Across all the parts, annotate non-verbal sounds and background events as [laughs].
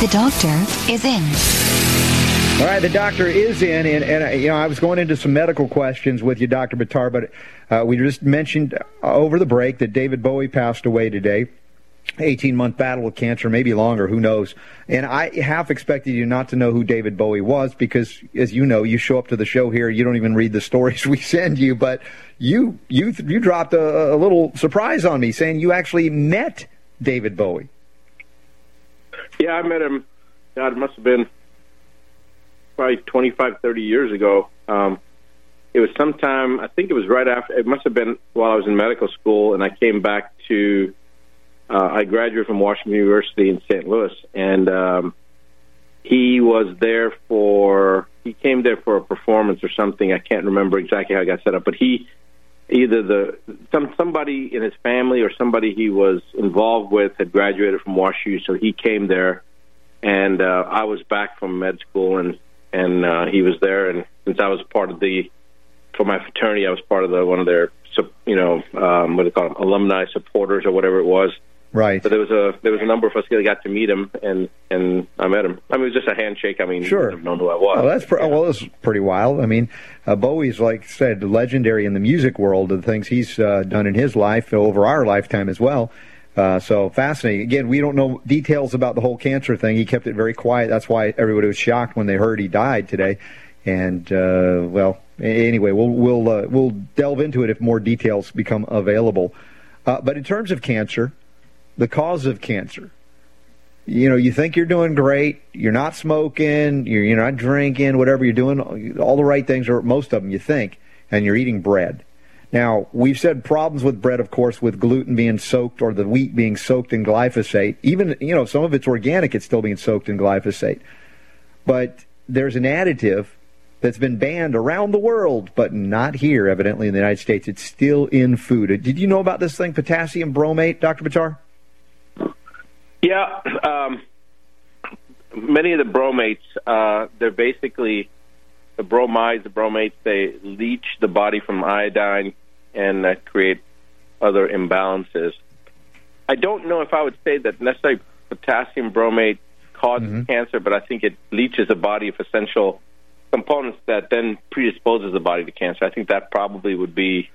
The doctor is in. All right, the doctor is in, and, and uh, you know I was going into some medical questions with you, Doctor Buttar, but uh, we just mentioned uh, over the break that David Bowie passed away today. 18 month battle with cancer, maybe longer, who knows. And I half expected you not to know who David Bowie was because, as you know, you show up to the show here, you don't even read the stories [laughs] we send you, but you you you dropped a, a little surprise on me saying you actually met David Bowie. Yeah, I met him. God, it must have been probably 25, 30 years ago. Um, it was sometime, I think it was right after, it must have been while I was in medical school, and I came back to, uh, I graduated from Washington University in St. Louis, and um, he was there for, he came there for a performance or something. I can't remember exactly how I got set up, but he, either the some somebody in his family or somebody he was involved with had graduated from WashU, so he came there, and uh, I was back from med school, and and uh, he was there, and since I was part of the for my fraternity, I was part of the one of their you know um, what do they call them alumni supporters or whatever it was. Right. So there was a there was a number of us that got to meet him, and and I met him. I mean, it was just a handshake. I mean, Sure. have known who I was. Well, that's pre- well, that's pretty wild. I mean, uh, Bowie's like I said, legendary in the music world. The things he's uh, done in his life over our lifetime as well. Uh, so fascinating. Again, we don't know details about the whole cancer thing. He kept it very quiet. That's why everybody was shocked when they heard he died today. And uh, well, anyway, we'll we'll uh, we'll delve into it if more details become available. Uh, but in terms of cancer, the cause of cancer, you know, you think you're doing great, you're not smoking, you're, you're not drinking, whatever you're doing, all the right things, or most of them you think, and you're eating bread. Now, we've said problems with bread, of course, with gluten being soaked or the wheat being soaked in glyphosate. Even, you know, some of it's organic, it's still being soaked in glyphosate. But there's an additive that's been banned around the world, but not here, evidently, in the United States. It's still in food. Did you know about this thing, potassium bromate, Dr. Buttar? Yeah, um, many of the bromates, uh, they're basically the bromides, the bromates. They leach the body from iodine and uh, create other imbalances. I don't know if I would say that necessarily potassium bromate causes cancer, but I think it leaches the body of essential components that then predisposes the body to cancer. I think that probably would be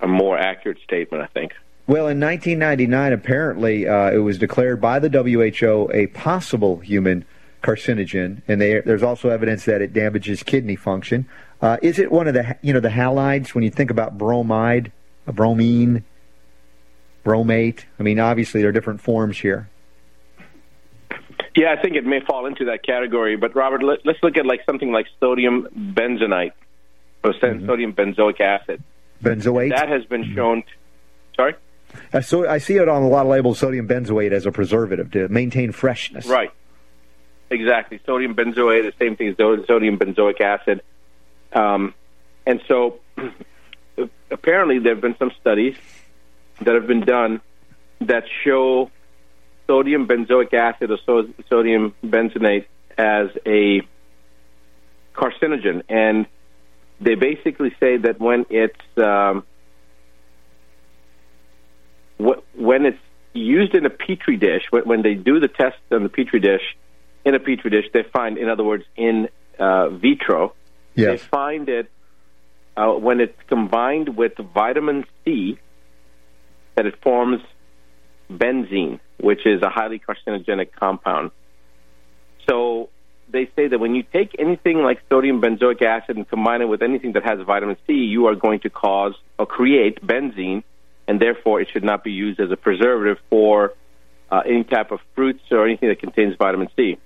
a more accurate statement. I think. Well, in 1999, apparently, uh, it was declared by the WHO a possible human carcinogen, and they, there's also evidence that it damages kidney function. Uh, is it one of the you know the halides when you think about bromide, bromine, bromate? I mean, obviously there are different forms here. Yeah, I think it may fall into that category. But Robert, let, let's look at like something like sodium benzenite or so- sodium benzoic acid. Benzoate. That has been shown. t- sorry. So I see it on a lot of labels, sodium benzoate as a preservative to maintain freshness. Right. Exactly. Sodium benzoate, the same thing as sodium benzoic acid. Um, and so [clears throat] apparently there have been some studies that have been done that show sodium benzoic acid or so- sodium benzoate as a carcinogen. And they basically say that when it's um, when it's used in a petri dish, when, when they do the test on the petri dish, in a petri dish, they find, in other words, in uh, vitro, they find it uh, when it's combined with vitamin C that it forms benzene, which is a highly carcinogenic compound. So they say that when you take anything like sodium benzoic acid and combine it with anything that has vitamin C, you are going to cause or create benzene, and therefore it should not be used as a preservative for uh, any type of fruits or anything that contains vitamin C.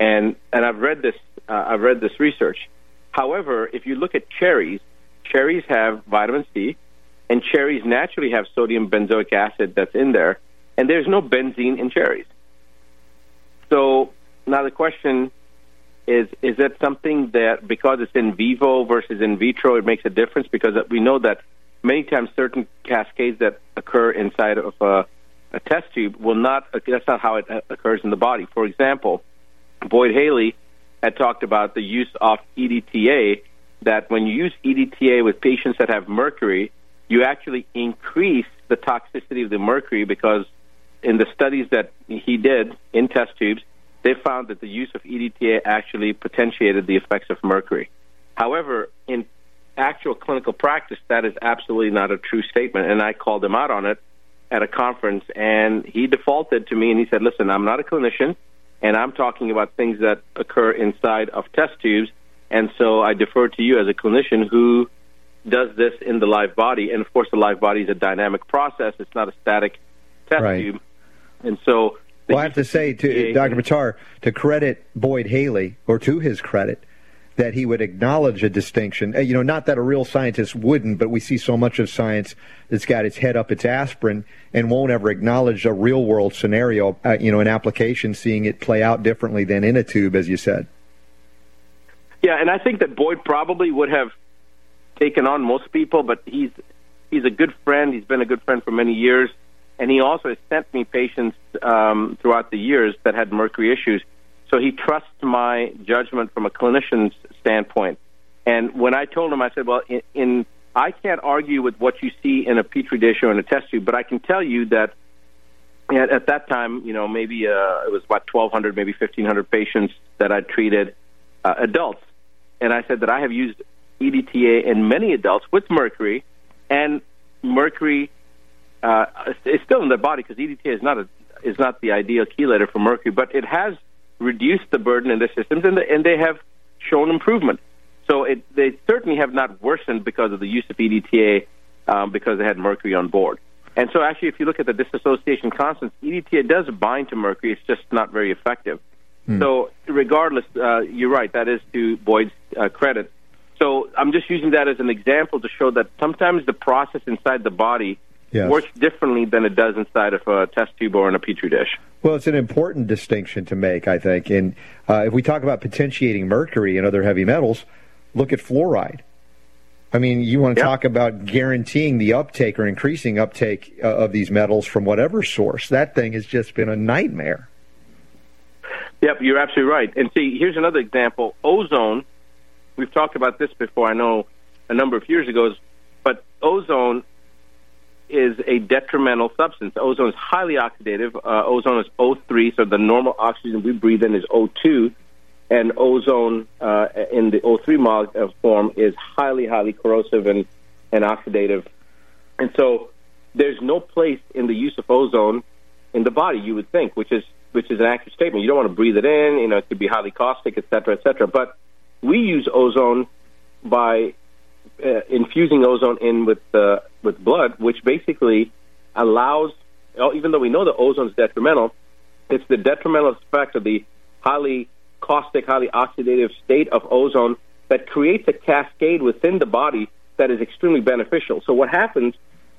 And and I've read this uh, I've read this research. However, if you look at cherries, cherries have vitamin C, and cherries naturally have sodium benzoic acid that's in there, and there's no benzene in cherries. So now the question is: Is that something that because it's in vivo versus in vitro, it makes a difference? Because we know that many times certain cascades that occur inside of a, a test tube will not. That's not how it uh, occurs in the body. For example, Boyd Haley had talked about the use of EDTA. That when you use EDTA with patients that have mercury, you actually increase the toxicity of the mercury because in the studies that he did in test tubes, they found that the use of EDTA actually potentiated the effects of mercury. However, in actual clinical practice, that is absolutely not a true statement, and I called him out on it at a conference, and he defaulted to me and he said, "Listen, I'm not a clinician, and I'm talking about things that occur inside of test tubes, and so I defer to you as a clinician who does this in the live body. And of course, the live body is a dynamic process; it's not a static test Right. tube. And so, Well, I have to say to Dr. Buttar, to credit Boyd Haley, or to his credit, that he would acknowledge a distinction. Uh, You know, not that a real scientist wouldn't, but we see so much of science that's got its head up its aspirin and won't ever acknowledge a real world scenario, uh, you know, an application, seeing it play out differently than in a tube, as you said. Yeah, and I think that Boyd probably would have taken on most people, but he's he's a good friend. He's been a good friend for many years, and he also has sent me patients um, throughout the years that had mercury issues. So he trusts my judgment from a clinician's standpoint. And when I told him, I said, "Well, in, in I can't argue with what you see in a petri dish or in a test tube, but I can tell you that." At, at that time, you know, maybe uh, it was about 1,200, maybe 1,500 patients that I treated, uh, adults and I said that I have used EDTA in many adults with mercury, and mercury uh, is still in their body because EDTA is not a, is not the ideal chelator for mercury, but it has reduced the burden in their systems, and, the, and they have shown improvement. So it, they certainly have not worsened because of the use of EDTA um, because they had mercury on board. And so, actually, if you look at the dissociation constants, EDTA does bind to mercury. It's just not very effective. So, regardless, uh, you're right. That is to Boyd's uh, credit. So, I'm just using that as an example to show that sometimes the process inside the body Yes. works differently than it does inside of a test tube or in a petri dish. Well, it's an important distinction to make, I think. And uh, if we talk about potentiating mercury and other heavy metals, look at fluoride. I mean, you want to Yep. talk about guaranteeing the uptake or increasing uptake uh, of these metals from whatever source. That thing has just been a nightmare. Yep, you're absolutely right. And see, here's another example. Ozone. We've talked about this before. I know a number of years ago, but ozone is a detrimental substance. Ozone is highly oxidative. Uh, ozone is O3, so the normal oxygen we breathe in is O2, and ozone uh, in the O3 mo- uh, form is highly, highly corrosive and, and oxidative. And so there's no place in the use of ozone in the body, you would think, which is which is an accurate statement. You don't want to breathe it in. You know, it could be highly caustic, et cetera, et cetera. But we use ozone by uh, infusing ozone in with uh, with blood, which basically allows, oh, even though we know that ozone is detrimental, it's the detrimental effect of the highly caustic, highly oxidative state of ozone that creates a cascade within the body that is extremely beneficial. So what happens?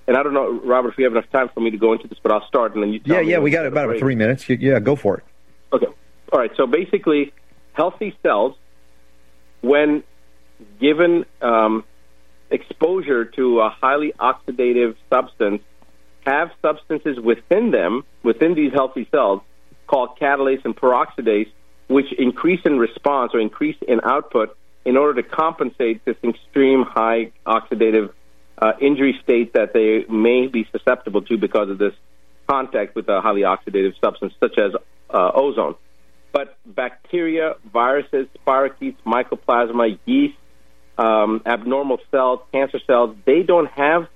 And I don't know, Robert, if we have enough time for me to go into this, but I'll start and then you. Tell Yeah, me yeah, we got about break. three minutes. Yeah, go for it. Okay. All right. So basically, healthy cells, when given um, exposure to a highly oxidative substance, have substances within them, within these healthy cells, called catalase and peroxidase, which increase in response or increase in output in order to compensate this extreme high oxidative uh, injury state that they may be susceptible to because of this contact with a highly oxidative substance such as uh, ozone. But bacteria, viruses, spirochetes, mycoplasma, yeast, um, abnormal cells, cancer cells, they don't have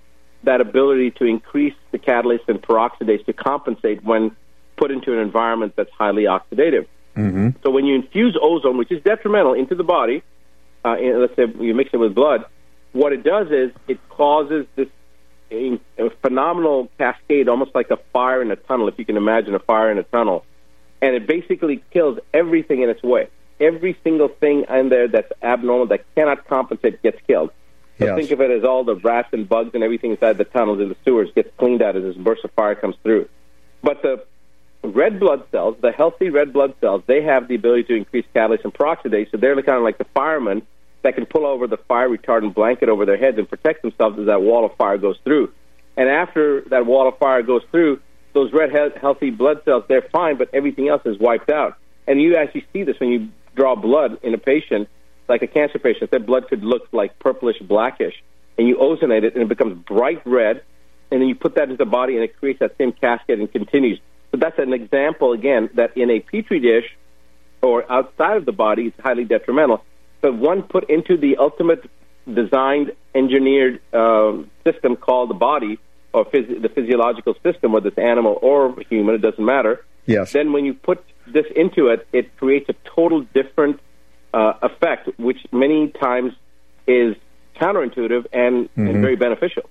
that ability to increase the catalase and peroxidase to compensate when put into an environment that's highly oxidative. Mm-hmm. So when you infuse ozone, which is detrimental, into the body, uh, and let's say you mix it with blood, what it does is it causes this a, a phenomenal cascade, almost like a fire in a tunnel, if you can imagine a fire in a tunnel. And it basically kills everything in its way. Every single thing in there that's abnormal, that cannot compensate, gets killed. So Yes. think of it as all the rats and bugs and everything inside the tunnels and the sewers gets cleaned out as this burst of fire comes through. But the red blood cells, the healthy red blood cells, they have the ability to increase catalase and peroxidase. So they're kind of like the firemen that can pull over the fire retardant blanket over their heads and protect themselves as that wall of fire goes through. And after that wall of fire goes through, those red he- healthy blood cells, they're fine, but everything else is wiped out. And you actually see this when you draw blood in a patient, like a cancer patient. Their blood could look like purplish blackish, and you ozonate it, and it becomes bright red. And then you put that into the body, and it creates that same cascade and continues. So that's an example again that in a petri dish or outside of the body, it's highly detrimental. But one put into the ultimate designed, engineered um, system called the body or phys- the physiological system, whether it's animal or human, it doesn't matter. Yes. Then when you put this into it, it creates a total different uh, effect, which many times is counterintuitive and, and very beneficial.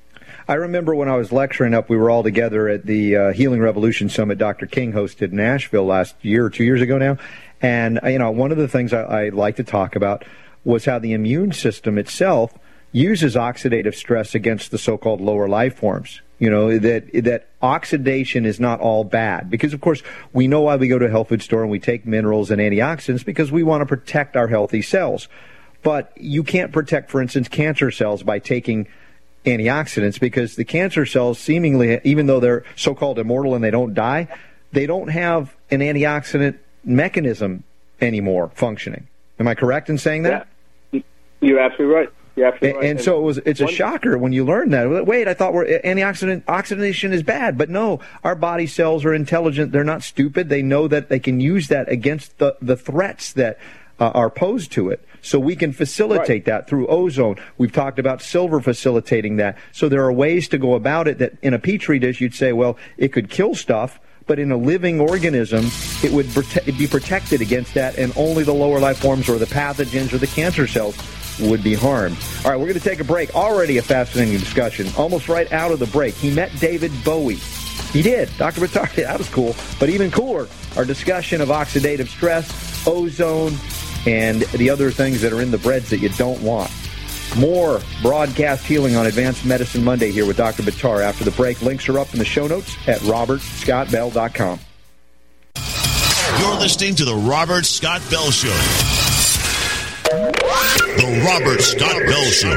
I remember when I was lecturing up, we were all together at the uh, Healing Revolution Summit Dr. King hosted in Nashville last year or two years ago now. And, uh, you know, one of the things I, I like to talk about was how the immune system itself uses oxidative stress against the so-called lower life forms. You know, that, that oxidation is not all bad. Because, of course, we know why we go to a health food store and we take minerals and antioxidants because we want to protect our healthy cells. But you can't protect, for instance, cancer cells by taking antioxidants because the cancer cells seemingly even though they're so-called immortal and they don't die they don't have an antioxidant mechanism anymore functioning am i correct in saying that Yeah. You're absolutely right. You're and, right. and so it was it's a shocker when you learn that. Wait i thought we're, antioxidant oxidation is bad. But no our body cells are intelligent. They're not stupid. They know that they can use that against the, the threats that uh, are posed to it. So we can facilitate Right. that through ozone. We've talked about silver facilitating that. So there are ways to go about it that in a petri dish you'd say well it could kill stuff. But in a living organism, it would prote- be protected against that, and only the lower life forms or the pathogens or the cancer cells would be harmed. All right, we're going to take a break. Already a fascinating discussion. Almost right out of the break, he met David Bowie. He did. Dr. Batari, [laughs] that was cool. But even cooler, our discussion of oxidative stress, ozone, and the other things that are in the breads that you don't want. More broadcast healing on Advanced Medicine Monday here with Dr. Buttar after the break. Links are up in the show notes at robertscottbell.com. You're listening to the Robert Scott Bell Show. Robert Scott Bell Show.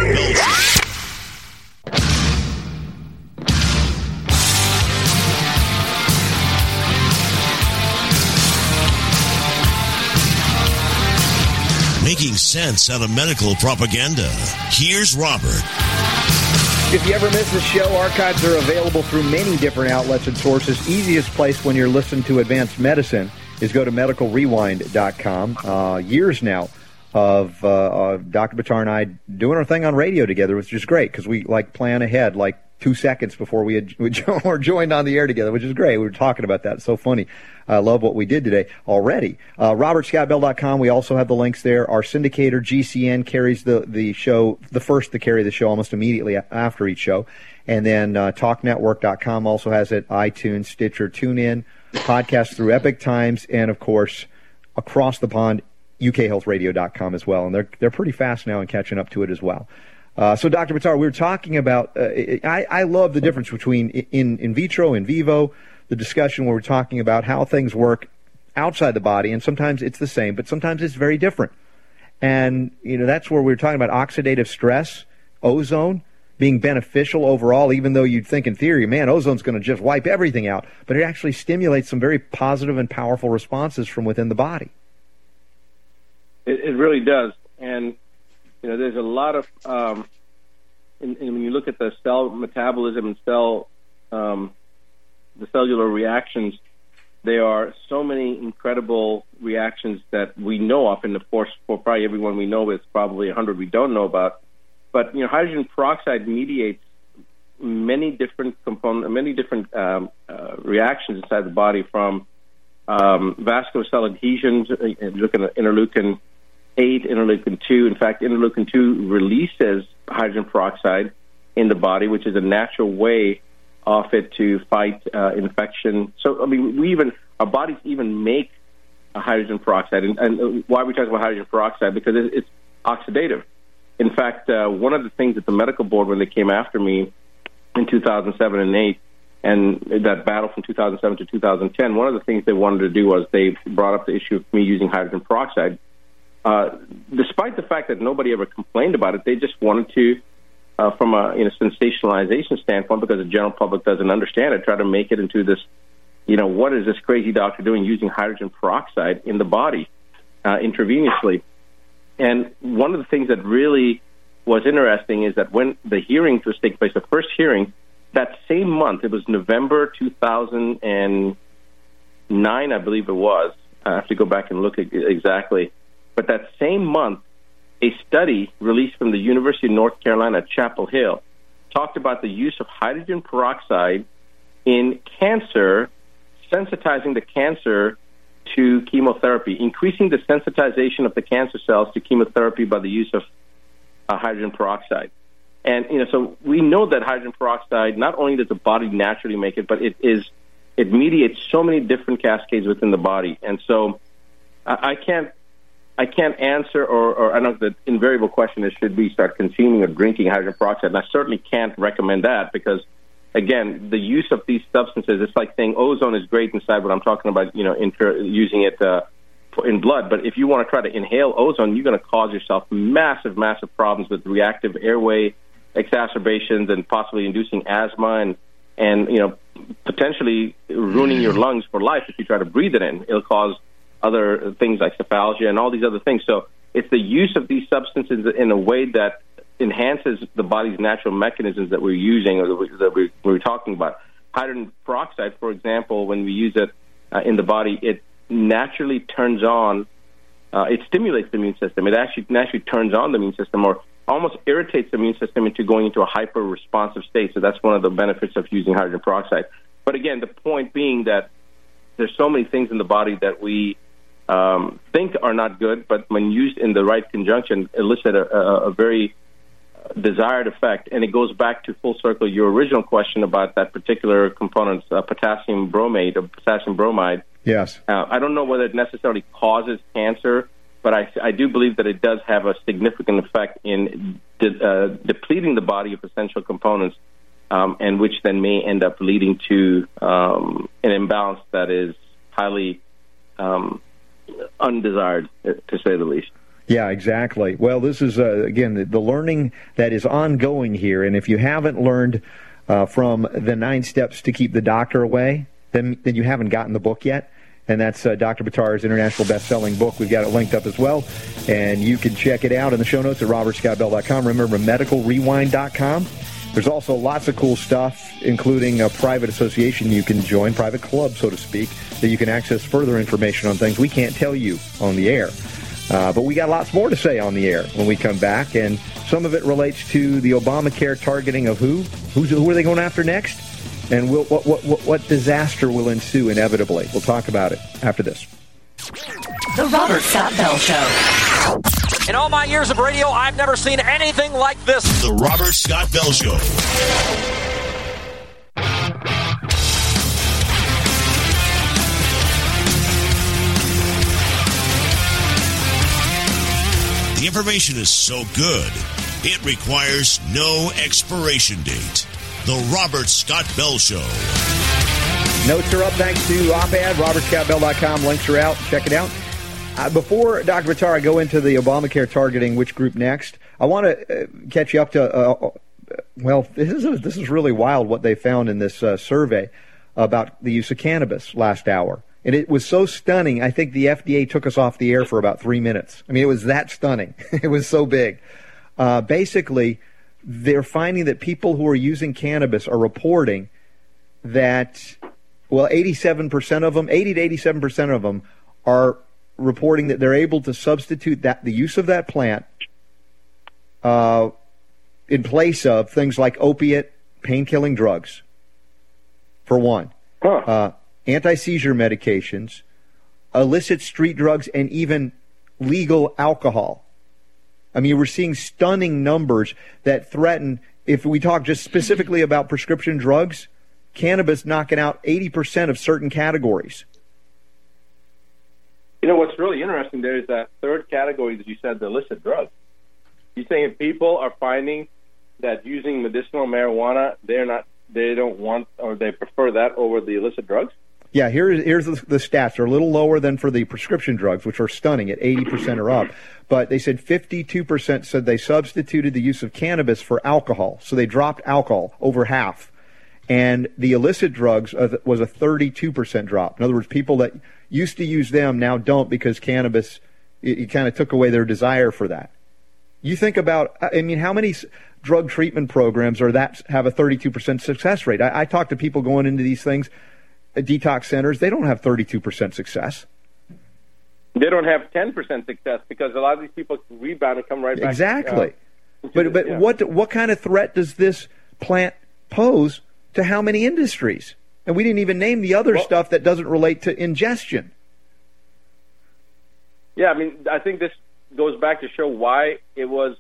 Making sense out of medical propaganda. Here's Robert. If you ever miss the show, archives are available through many different outlets and sources. Easiest place when you're listening to advanced medicine is go to medicalrewind.com. Uh, years now of uh, uh, Dr. Buttar and I doing our thing on radio together, which is great because we like plan ahead like two seconds before we had, [laughs] we were joined on the air together, which is great. We were talking about that. It's so funny. I love what we did today already. Uh, RobertScottBell.com. We also have the links there. Our syndicator, GCN, carries the, the show, the first to carry the show almost immediately after each show. And then uh, TalkNetwork.com also has it, iTunes, Stitcher, TuneIn, podcasts through Epic Times, and of course, across the pond, UKHealthRadio.com as well. And they're, they're pretty fast now and catching up to it as well. Uh, so, Dr. Buttar, we were talking about. Uh, I, I love the difference between in in vitro, in vivo, the discussion where we're talking about how things work outside the body, and sometimes it's the same, but sometimes it's very different. And you know that's where we were talking about oxidative stress, ozone being beneficial overall, even though you'd think in theory, man, ozone's going to just wipe everything out, but it actually stimulates some very positive and powerful responses from within the body. It, it really does, and you know, there's a lot of, um, and, and when you look at the cell metabolism and cell, um, the cellular reactions, there are so many incredible reactions that we know of, and of course, for probably everyone we know, it's probably a hundred we don't know about. But you know, hydrogen peroxide mediates many different component, many different um, uh, reactions inside the body, from um, vascular cell adhesions. Uh, looking at interleukin 8, interleukin 2. In fact, interleukin 2 releases hydrogen peroxide in the body, which is a natural way of it to fight uh, infection. So, I mean, we even, our bodies even make hydrogen peroxide. And, and why are we talking about hydrogen peroxide? Because it, it's oxidative. in fact, uh, one of the things that the medical board, when they came after me in 2007 and 8, and that battle from 2007 to 2010, one of the things they wanted to do was they brought up the issue of me using hydrogen peroxide. Uh, despite the fact that nobody ever complained about it, they just wanted to, uh, from a you know, sensationalization standpoint, because the general public doesn't understand it, try to make it into this, you know, what is this crazy doctor doing using hydrogen peroxide in the body uh, intravenously? And one of the things that really was interesting is that when the hearings was taking place, the first hearing, that same month, it was November 2009, I believe it was. I have to go back and look exactly. But that same month, a study released from the University of North Carolina at Chapel Hill talked about the use of hydrogen peroxide in cancer, sensitizing the cancer to chemotherapy, increasing the sensitization of the cancer cells to chemotherapy by the use of uh, hydrogen peroxide. And you know, so we know that hydrogen peroxide not only does the body naturally make it, but it is it mediates so many different cascades within the body. And so I, I can't I can't answer, or, or I know the invariable question is should we start consuming or drinking hydrogen peroxide? And I certainly can't recommend that because again, the use of these substances, it's like saying ozone is great inside, but I'm talking about, you know, inter- using it uh, in blood. But if you want to try to inhale ozone, you're going to cause yourself massive, massive problems with reactive airway exacerbations and possibly inducing asthma and, and you know, potentially ruining your lungs for life if you try to breathe it in. It'll cause other things like cephalosia and all these other things. So it's the use of these substances in a way that enhances the body's natural mechanisms that we're using or that, we, are talking about. Hydrogen peroxide, for example, when we use it uh, in the body, it naturally turns on, uh, it stimulates the immune system. It actually naturally turns on the immune system or almost irritates the immune system into going into a hyper responsive state. So that's one of the benefits of using hydrogen peroxide. But again, the point being that there's so many things in the body that we um, think are not good, but when used in the right conjunction, elicit a, a, a very desired effect. And it goes back to full circle your original question about that particular component, uh, potassium bromate or potassium bromide. Yes. Uh, I don't know whether it necessarily causes cancer, but I, I do believe that it does have a significant effect in de- uh, depleting the body of essential components, um, and which then may end up leading to um, an imbalance that is highly um, undesired, to say the least. Yeah, exactly. Well, this is, uh, again, the, learning that is ongoing here. And if you haven't learned uh, from the nine steps to keep the doctor away, then, then you haven't gotten the book yet. And that's uh, Dr. Buttar's international best-selling book. We've got it linked up as well. And you can check it out in the show notes at robertscottbell.com. Remember, medicalrewind.com. There's also lots of cool stuff, including a private association you can join, private club, so to speak, that you can access further information on things we can't tell you on the air. Uh, but we got lots more to say on the air when we come back, and some of it relates to the Obamacare targeting of who? Who's, who are they going after next? And will, what, what, what, what disaster will ensue inevitably? We'll talk about it after this. The Robert Scott Bell Show. In all my years of radio, I've never seen anything like this. The Robert Scott Bell Show. The information is so good, it requires no expiration date. The Robert Scott Bell Show. Notes are up thanks to op-ed, robertscottbell.com. Links are out. Check it out. Uh, before, Dr. Buttar, I go into the Obamacare targeting which group next, I want to uh, catch you up to, uh, uh well, this is, this is really wild what they found in this uh, survey about the use of cannabis last hour. And it was so stunning, I think the FDA took us off the air for about three minutes. I mean, it was that stunning. [laughs] it was so big. Uh, basically, they're finding that people who are using cannabis are reporting that, well, 87% of them, 80 to 87% of them are reporting that they're able to substitute that the use of that plant uh, in place of things like opiate, pain killing drugs, for one. Huh. Uh, anti seizure medications, illicit street drugs, and even legal alcohol. I mean, we're seeing stunning numbers that threaten, if we talk just specifically about prescription drugs, cannabis knocking out 80% of certain categories. You know, what's really interesting there is that third category that you said, the illicit drugs. You're saying people are finding that using medicinal marijuana, they're not, they don't want or they prefer that over the illicit drugs? Yeah, here's here's the, the stats. They're a little lower than for the prescription drugs, which are stunning at 80% or up. But they said 52% said they substituted the use of cannabis for alcohol. So they dropped alcohol over half. And the illicit drugs was a 32% drop. In other words, people that used to use them now don't because cannabis, it, it kind of took away their desire for that. You think about, I mean, how many drug treatment programs are that have a 32% success rate? I, I talk to people going into these things detox centers, they don't have 32% success. They don't have 10% success because a lot of these people rebound and come right back. Exactly. Uh, but but yeah. what what kind of threat does this plant pose to how many industries? And we didn't even name the other Well- stuff that doesn't relate to ingestion. Yeah, I mean, I think this goes back to show why it was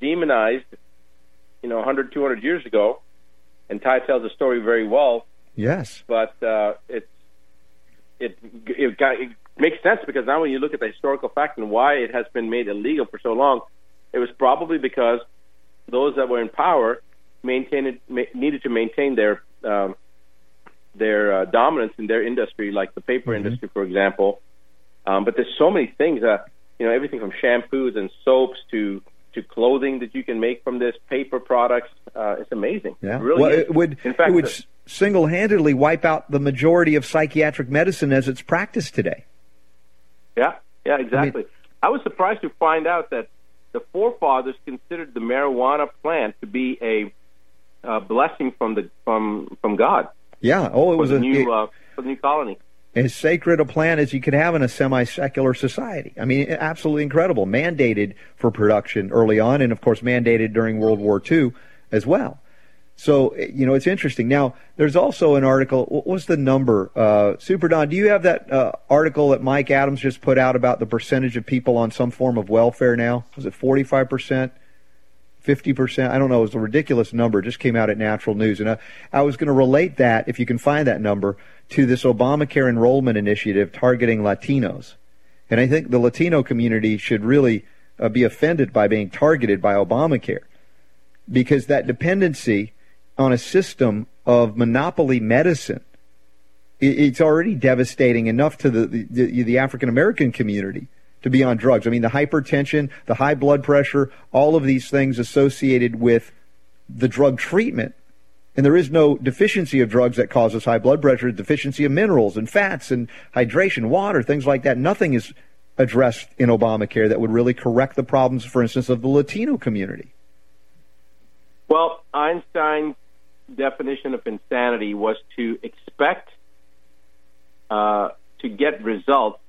demonized, you know, 100, 200 years ago. And Ty tells the story very well, Yes. but uh, it's it it, got, it makes sense because now when you look at the historical fact and why it has been made illegal for so long, it was probably because those that were in power maintained ma- needed to maintain their um, their uh, dominance in their industry, like the paper industry, for example. Um, but there's so many things that you know, everything from shampoos and soaps to to clothing that you can make from this paper products. Uh, it's amazing. Yeah. It really well, is. it would In fact, it would the- single-handedly wipe out the majority of psychiatric medicine as it's practiced today. Yeah, yeah, exactly. I, was surprised to find out that the forefathers considered the marijuana plant to be a uh, blessing from the from from God Yeah. Oh, it was a new it- uh, for the new colony. As sacred a plant as you could have in a semi-secular society. I mean, absolutely incredible. Mandated for production early on, and of course mandated during World War II as well. So you know, it's interesting. Now, there's also an article. What was the number? Uh, Super Don, do you have that uh, article that Mike Adams just put out about the percentage of people on some form of welfare now? Was it 45 percent? 50%. I don't know. It was a ridiculous number. It just came out at Natural News. And I, I was going to relate that, if you can find that number, to this Obamacare enrollment initiative targeting Latinos. And I think the Latino community should really uh, be offended by being targeted by Obamacare because that dependency on a system of monopoly medicine it- it's already devastating enough to the the, the African American community to be on drugs. I mean, the hypertension, the high blood pressure, all of these things associated with the drug treatment. And there is no deficiency of drugs that causes high blood pressure, deficiency of minerals and fats and hydration, water, things like that. Nothing is addressed in Obamacare that would really correct the problems, for instance, of the Latino community. Well, Einstein's definition of insanity was to expect uh, to get results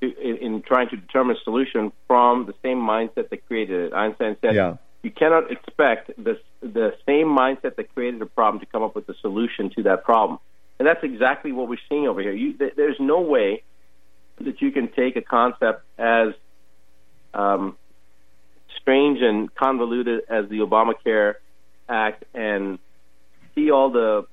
in, in trying to determine a solution from the same mindset that created it. Einstein said, Yeah. "You cannot expect the the same mindset that created a problem to come up with a solution to that problem." And that's exactly what we're seeing over here. You, th- there's no way that you can take a concept as um, strange and convoluted as the Obamacare Act and see all the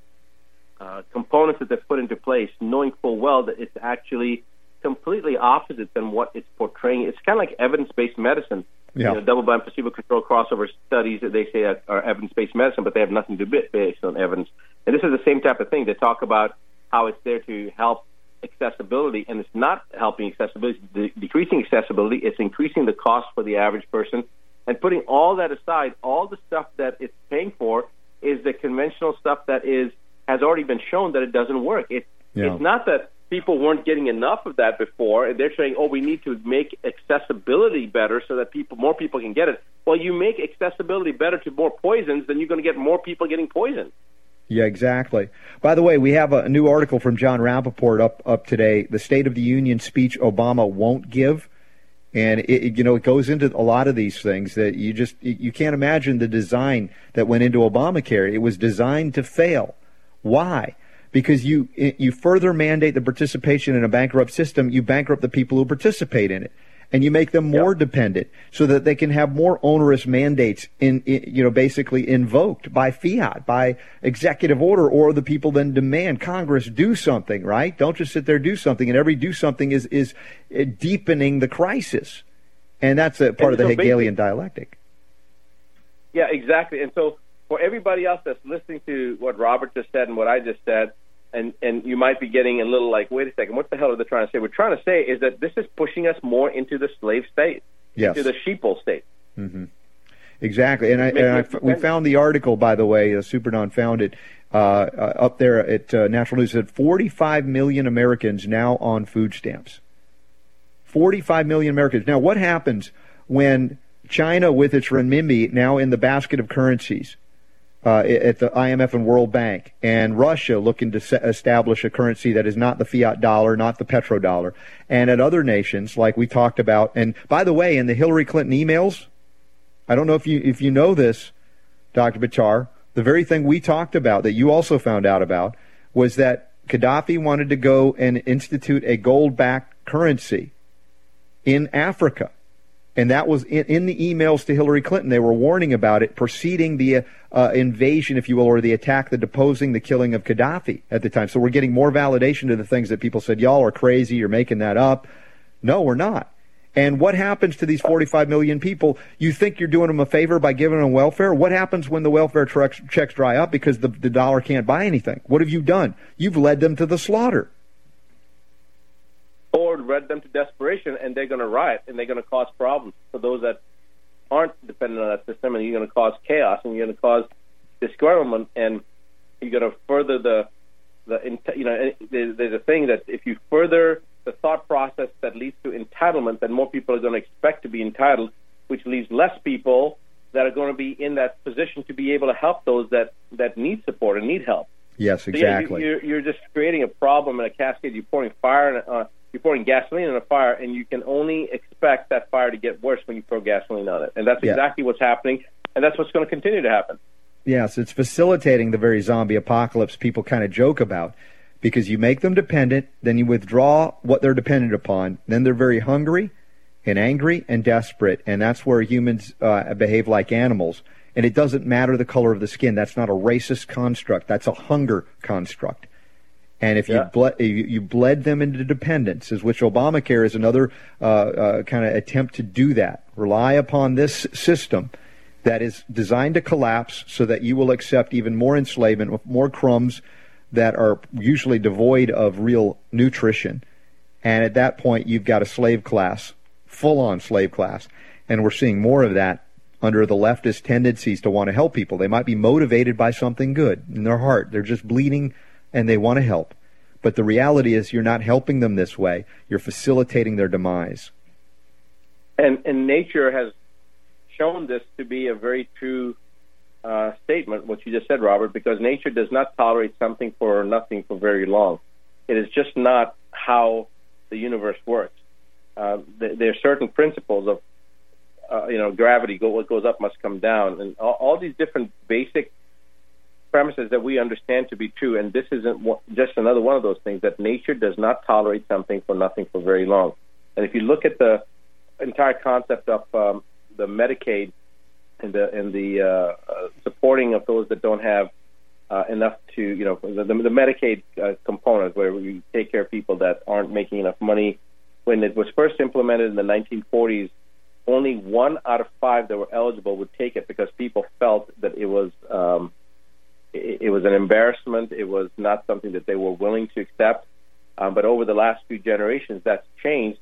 uh, components that they've put into place, knowing full well that it's actually completely opposite than what it's portraying. It's kind of like evidence-based medicine. Yeah. You know, double-blind, placebo-controlled crossover studies that they say are, evidence-based medicine, but they have nothing to do based on evidence. And this is the same type of thing. They talk about how it's there to help accessibility, and it's not helping accessibility, it's de- decreasing accessibility. It's increasing the cost for the average person. And putting all that aside, all the stuff that it's paying for is the conventional stuff that is has already been shown that it doesn't work. It, Yeah. It's not that people weren't getting enough of that before, and they're saying, "Oh, we need to make accessibility better so that people, more people can get it." Well, you make accessibility better to more poisons, then you're going to get more people getting poisoned. Yeah, exactly. By the way, we have a new article from Jon Rappoport up up today. The State of the Union speech Obama won't give, and it, it- you know it goes into a lot of these things that you just you can't imagine the design that went into Obamacare. It was designed to fail. Why? Because you you further mandate the participation in a bankrupt system, you bankrupt the people who participate in it, and you make them more dependent, so that they can have more onerous mandates in, in you know basically invoked by fiat, by executive order, or the people then demand Congress do something. Right? Don't just sit there do something, and every do something is is uh, deepening the crisis. And that's a part And of the so Hegelian dialectic. Yeah, exactly. And so for everybody else that's listening to what Robert just said and what I just said, and and you might be getting a little like, wait a second, what the hell are they trying to say? We're trying to say is that this is pushing us more into the slave state, Yes. into the sheeple state. hmm Exactly, and, I, and I, we found the article, by the way, uh, Superdon found it uh, uh, up there at uh, Natural News. Said 45 million Americans now on food stamps. 45 million Americans. Now, what happens when China, with its renminbi now in the basket of currencies uh, at the IMF and World Bank, and Russia looking to se- establish a currency that is not the fiat dollar, not the petrodollar, and at other nations like we talked about. And by the way, in the Hillary Clinton emails, I don't know if you if you know this, Dr. Buttar. The very thing we talked about that you also found out about was that Gaddafi wanted to go and institute a gold-backed currency in Africa. And that was in, in the emails to Hillary Clinton. They were warning about it preceding the uh, invasion, if you will, or the attack, the deposing, the killing of Gaddafi at the time. So we're getting more validation to the things that people said, y'all are crazy, you're making that up. No, we're not. And what happens to these 45 million people? You think you're doing them a favor by giving them welfare? What happens when the welfare checks, checks dry up because the, the dollar can't buy anything? What have you done? You've led them to the slaughter. Or led them to desperation, and they're going to riot and they're going to cause problems for those that aren't dependent on that system, and you're going to cause chaos and you're going to cause disgruntlement, and you're going to further the the you know there's, there's a thing that if you further the thought process that leads to entitlement, then more people are going to expect to be entitled, which leaves less people that are going to be in that position to be able to help those that that need support and need help. Yes, So, yeah, exactly. you, you're, you're just creating a problem in a cascade. You're pouring fire, a, uh, you're pouring gasoline in a fire, and you can only expect that fire to get worse when you throw gasoline on it. And that's Yeah. exactly what's happening, and that's what's going to continue to happen. Yes, it's facilitating the very zombie apocalypse people kind of joke about because you make them dependent, then you withdraw what they're dependent upon, then they're very hungry and angry and desperate, and that's where humans uh, behave like animals. And it doesn't matter the color of the skin. That's not a racist construct. That's a hunger construct. And if you, Yeah. you you bled them into dependence, as which Obamacare is another uh, uh, kind of attempt to do that. Rely upon this system that is designed to collapse so that you will accept even more enslavement with more crumbs that are usually devoid of real nutrition. And at that point, you've got a slave class, full on slave class. And we're seeing more of that under the leftist tendencies to want to help people. They might be motivated by something good in their heart. They're just bleeding and they want to help. But the reality is, you're not helping them this way. You're facilitating their demise. And and nature has shown this to be a very true uh, statement, what you just said, Robert, because nature does not tolerate something for nothing for very long. It is just not how the universe works. Uh, th- there are certain principles of, uh, you know, gravity. Go, what goes up must come down, and all, all these different basic premises that we understand to be true. And this isn't just another one of those things that nature does not tolerate something for nothing for very long. And if you look at the entire concept of um, the Medicaid and the and the uh, uh, supporting of those that don't have uh, enough to you know the, the Medicaid uh, component where we take care of people that aren't making enough money. When it was first implemented in the 1940s, only one out of five that were eligible would take it because people felt that it was um, it, was an embarrassment. It was not something that they were willing to accept. Um, but over the last few generations, that's changed,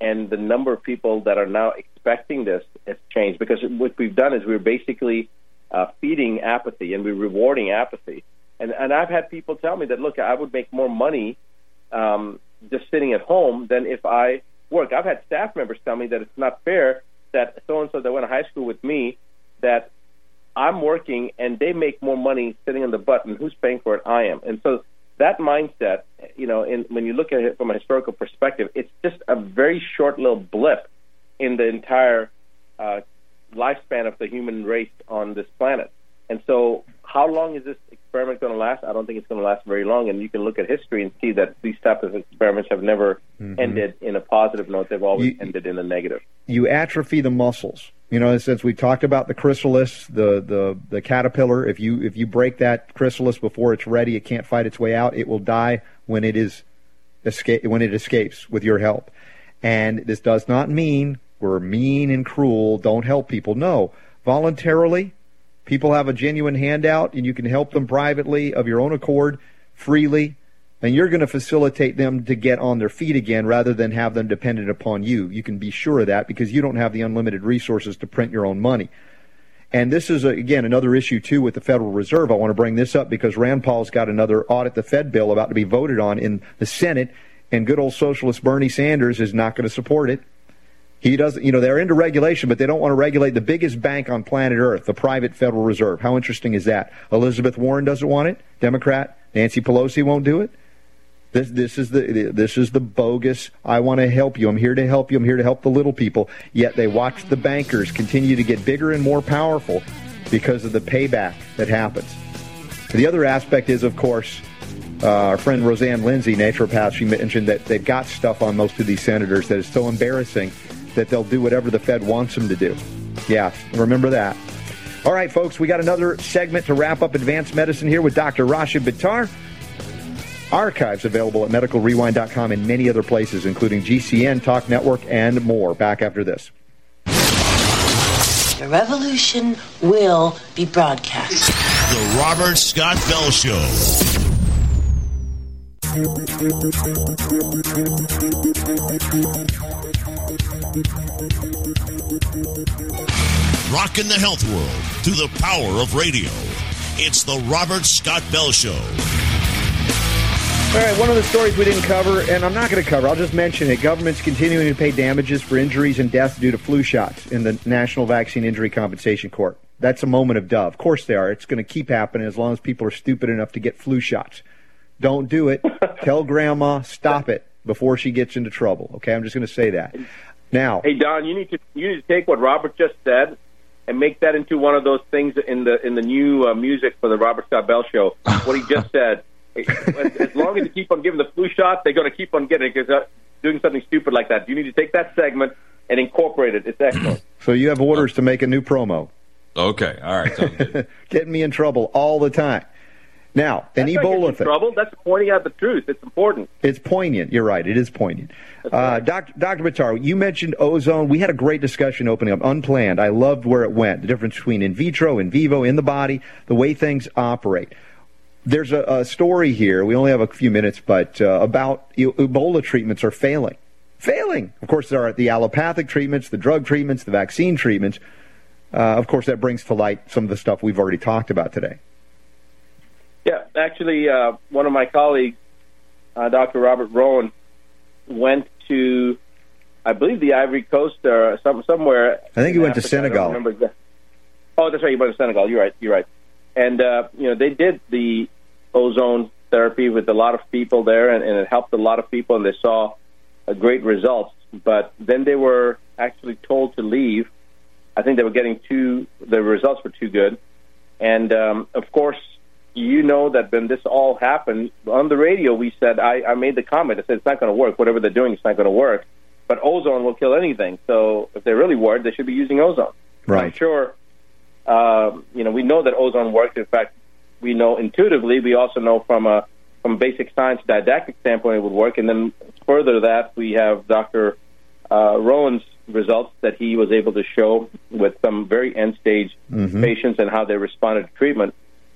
and the number of people that are now expecting this has changed because what we've done is we're basically uh, feeding apathy and we're rewarding apathy. And and I've had people tell me that look, I would make more money um, just sitting at home than if I work. I've had staff members tell me that it's not fair that so and so that went to high school with me that I'm working and they make more money sitting on the butt, and who's paying for it? I am. And so that mindset, you know, in, when you look at it from a historical perspective, it's just a very short little blip in the entire uh, lifespan of the human race on this planet. And so, how long is this experiment going to last? I don't think it's going to last very long. And you can look at history and see that these types of experiments have never Mhm. ended in a positive note; they've always You- ended in a negative. you atrophy the muscles. You know, since we talked about the chrysalis, the, the, the caterpillar, if you if you break that chrysalis before it's ready, it can't fight its way out. It will die when it is escape when it escapes with your help. And this does not mean we're mean and cruel, don't help people. No, voluntarily, people have a genuine handout, and you can help them privately of your own accord, freely, and you're going to facilitate them to get on their feet again rather than have them dependent upon you. You can be sure of that because you don't have the unlimited resources to print your own money. And this is, again, another issue, too, with the Federal Reserve. I want to bring this up because Rand Paul's got another audit the Fed bill about to be voted on in the Senate, and good old socialist Bernie Sanders is not going to support it. He doesn't, you know, they're into regulation, but they don't want to regulate the biggest bank on planet Earth, the private Federal Reserve. How interesting is that? Elizabeth Warren doesn't want it. Democrat Nancy Pelosi won't do it. This, this is the this is the bogus. I want to help you. I'm here to help you. I'm here to help the little people. Yet they watch the bankers continue to get bigger and more powerful because of the payback that happens. The other aspect is, of course, uh, our friend Rosanne Lindsay, naturopath. She mentioned that they've got stuff on most of these senators that is so embarrassing that they'll do whatever the Fed wants them to do. Yeah, remember that. All right, folks, we got another segment to wrap up advanced medicine here with Dr. Rashid Buttar. Archives available at medicalrewind.com and many other places, including GCN, Talk Network, and more. Back after this. The revolution will be broadcast. The Robert Scott Bell Show. Rocking the health world through the power of radio. It's the Robert Scott Bell Show. All right, one of the stories we didn't cover, and I'm not going to cover, I'll just mention it. Government's continuing to pay damages for injuries and deaths due to flu shots in the National Vaccine Injury Compensation Court. That's a moment of dove. Of course they are. It's going to keep happening as long as people are stupid enough to get flu shots. Don't do it. [laughs] Tell grandma, stop it before she gets into trouble. Okay, I'm just going to say that. Now, hey Don, you need to you need to take what Robert just said and make that into one of those things in the in the new uh, music for the Robert Scott Bell show. What he just [laughs] said. [laughs] as long as you keep on giving the flu shot, they're going to keep on getting it because uh, doing something stupid like that. You need to take that segment and incorporate it. It's excellent. [clears throat] So you have orders to make a new promo. Okay, all right. [laughs] Getting me in trouble all the time. Now, an That's Ebola thing. Trouble. That's pointing out the truth. It's important. It's poignant. You're right. It is poignant. Uh, Dr. Dr. Buttar, you mentioned ozone. We had a great discussion opening up, unplanned. I loved where it went. The difference between in vitro, in vivo, in the body, the way things operate. There's a, a story here. We only have a few minutes, but uh, about Ebola treatments are failing. Failing. Of course, there are the allopathic treatments, the drug treatments, the vaccine treatments. Uh, of course, that brings to light some of the stuff we've already talked about today. Yeah, actually, uh, one of my colleagues, uh, Dr. Robert Rowan, went to, I believe, the Ivory Coast or some, somewhere. I think he went Africa. to Senegal. Oh, that's right. He went to Senegal. You're right. You're right. And uh, you know, they did the ozone therapy with a lot of people there, and, and it helped a lot of people, and they saw a great results. But then they were actually told to leave. I think they were getting too. The results were too good, and um, of course, you know that when this all happened on the radio, we said I, I made the comment. I said it's not going to work. Whatever they're doing, it's not going to work. But ozone will kill anything. So if they're really worried, they should be using ozone. Right. I'm sure. Uh, you know, we know that ozone works. In fact, we know intuitively. We also know from a from a basic science didactic standpoint it would work. And then further that we have Dr. Uh, Rowan's results that he was able to show with some very end stage mm-hmm. patients and how they responded to treatment.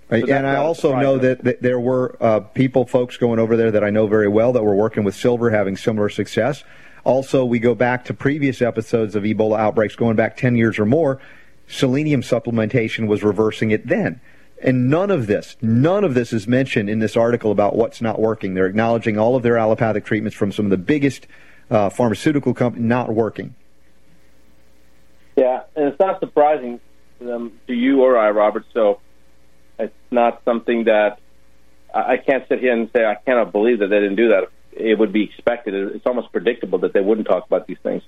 So and I also know that, that, there were uh, people, folks going over there that I know very well that were working with silver, having similar success. Also, we go back to previous episodes of Ebola outbreaks, going back 10 years or more. Selenium supplementation was reversing it then. And none of this, none of this is mentioned in this article about what's not working. They're acknowledging all of their allopathic treatments from some of the biggest uh, pharmaceutical companies not working. Yeah, and it's not surprising um, to you or I, Robert. So it's not something that I can't sit here and say I cannot believe that they didn't do that. It would be expected. It's almost predictable that they wouldn't talk about these things.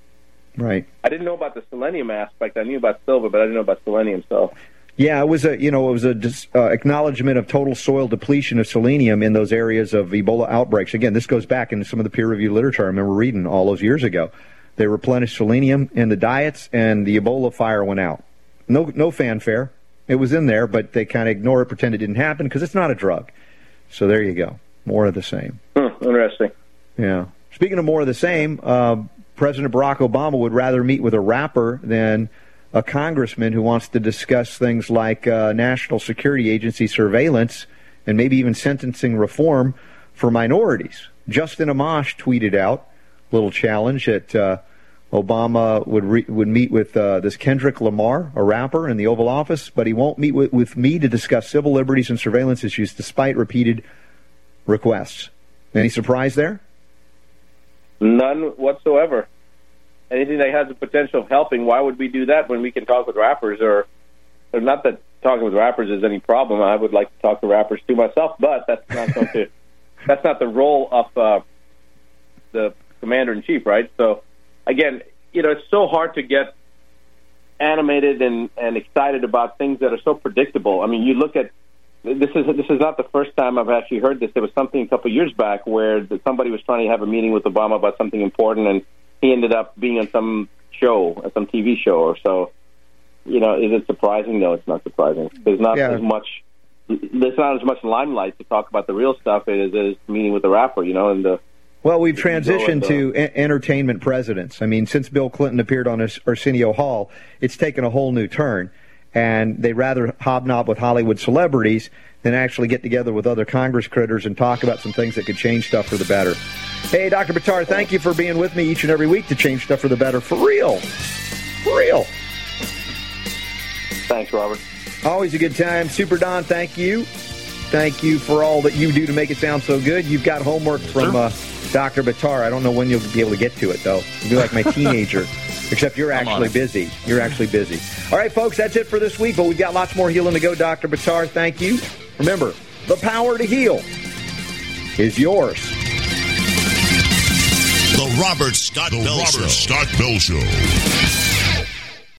Right. I didn't know about the selenium aspect. I knew about silver, but I didn't know about selenium. So. Yeah, it was a you know it was a dis, uh, acknowledgement of total soil depletion of selenium in those areas of Ebola outbreaks. Again, this goes back into some of the peer-reviewed literature I remember reading all those years ago. They replenished selenium in the diets, and the Ebola fire went out. No no fanfare. It was in there, but they kind of ignore it, pretend it didn't happen because it's not a drug. So there you go. More of the same. Hmm, interesting. Yeah. Speaking of more of the same, uh, President Barack Obama would rather meet with a rapper than a congressman who wants to discuss things like uh, national security agency surveillance and maybe even sentencing reform for minorities. Justin Amash tweeted out a little challenge that uh, Obama would re- would meet with uh, this Kendrick Lamar, a rapper, in the Oval Office, but he won't meet with, with me to discuss civil liberties and surveillance issues, despite repeated requests. Any surprise there? None whatsoever. Anything that has the potential of helping, why would we do that when we can talk with rappers? Or, or not that talking with rappers is any problem. I would like to talk to rappers too myself, but that's not going [laughs] to. That's not the role of uh, the commander in chief, right? So, again, you know, it's so hard to get animated and, and excited about things that are so predictable. I mean, you look at this is this is not the first time I've actually heard this. There was something a couple of years back where somebody was trying to have a meeting with Obama about something important, and he ended up being on some show, some TV show or so. You know, is it surprising? No, it's not surprising. There's not Yeah. as much. There's not as much limelight to talk about the real stuff as is meeting with the rapper. You know, and the Well, we've If you go transitioned to entertainment presidents. I mean, since Bill Clinton appeared on Ars- Arsenio Hall, it's taken a whole new turn. And they rather hobnob with Hollywood celebrities than actually get together with other Congress critters and talk about some things that could change stuff for the better. Hey, Dr. Buttar, thank you for being with me each and every week to change stuff for the better. For real. For real. thanks, Robert. Always a good time. Super Don, thank you. Thank you for all that you do to make it sound so good. You've got homework from uh, Dr. Buttar. I don't know when you'll be able to get to it, though. You'll be like my [laughs] teenager, except you're I'm actually busy. You're actually busy. All right, folks, that's it for this week, but we've got lots more healing to go, Dr. Buttar. Thank you. Remember, the power to heal is yours. The Robert Scott The Bell Robert Show. Scott Bell Show.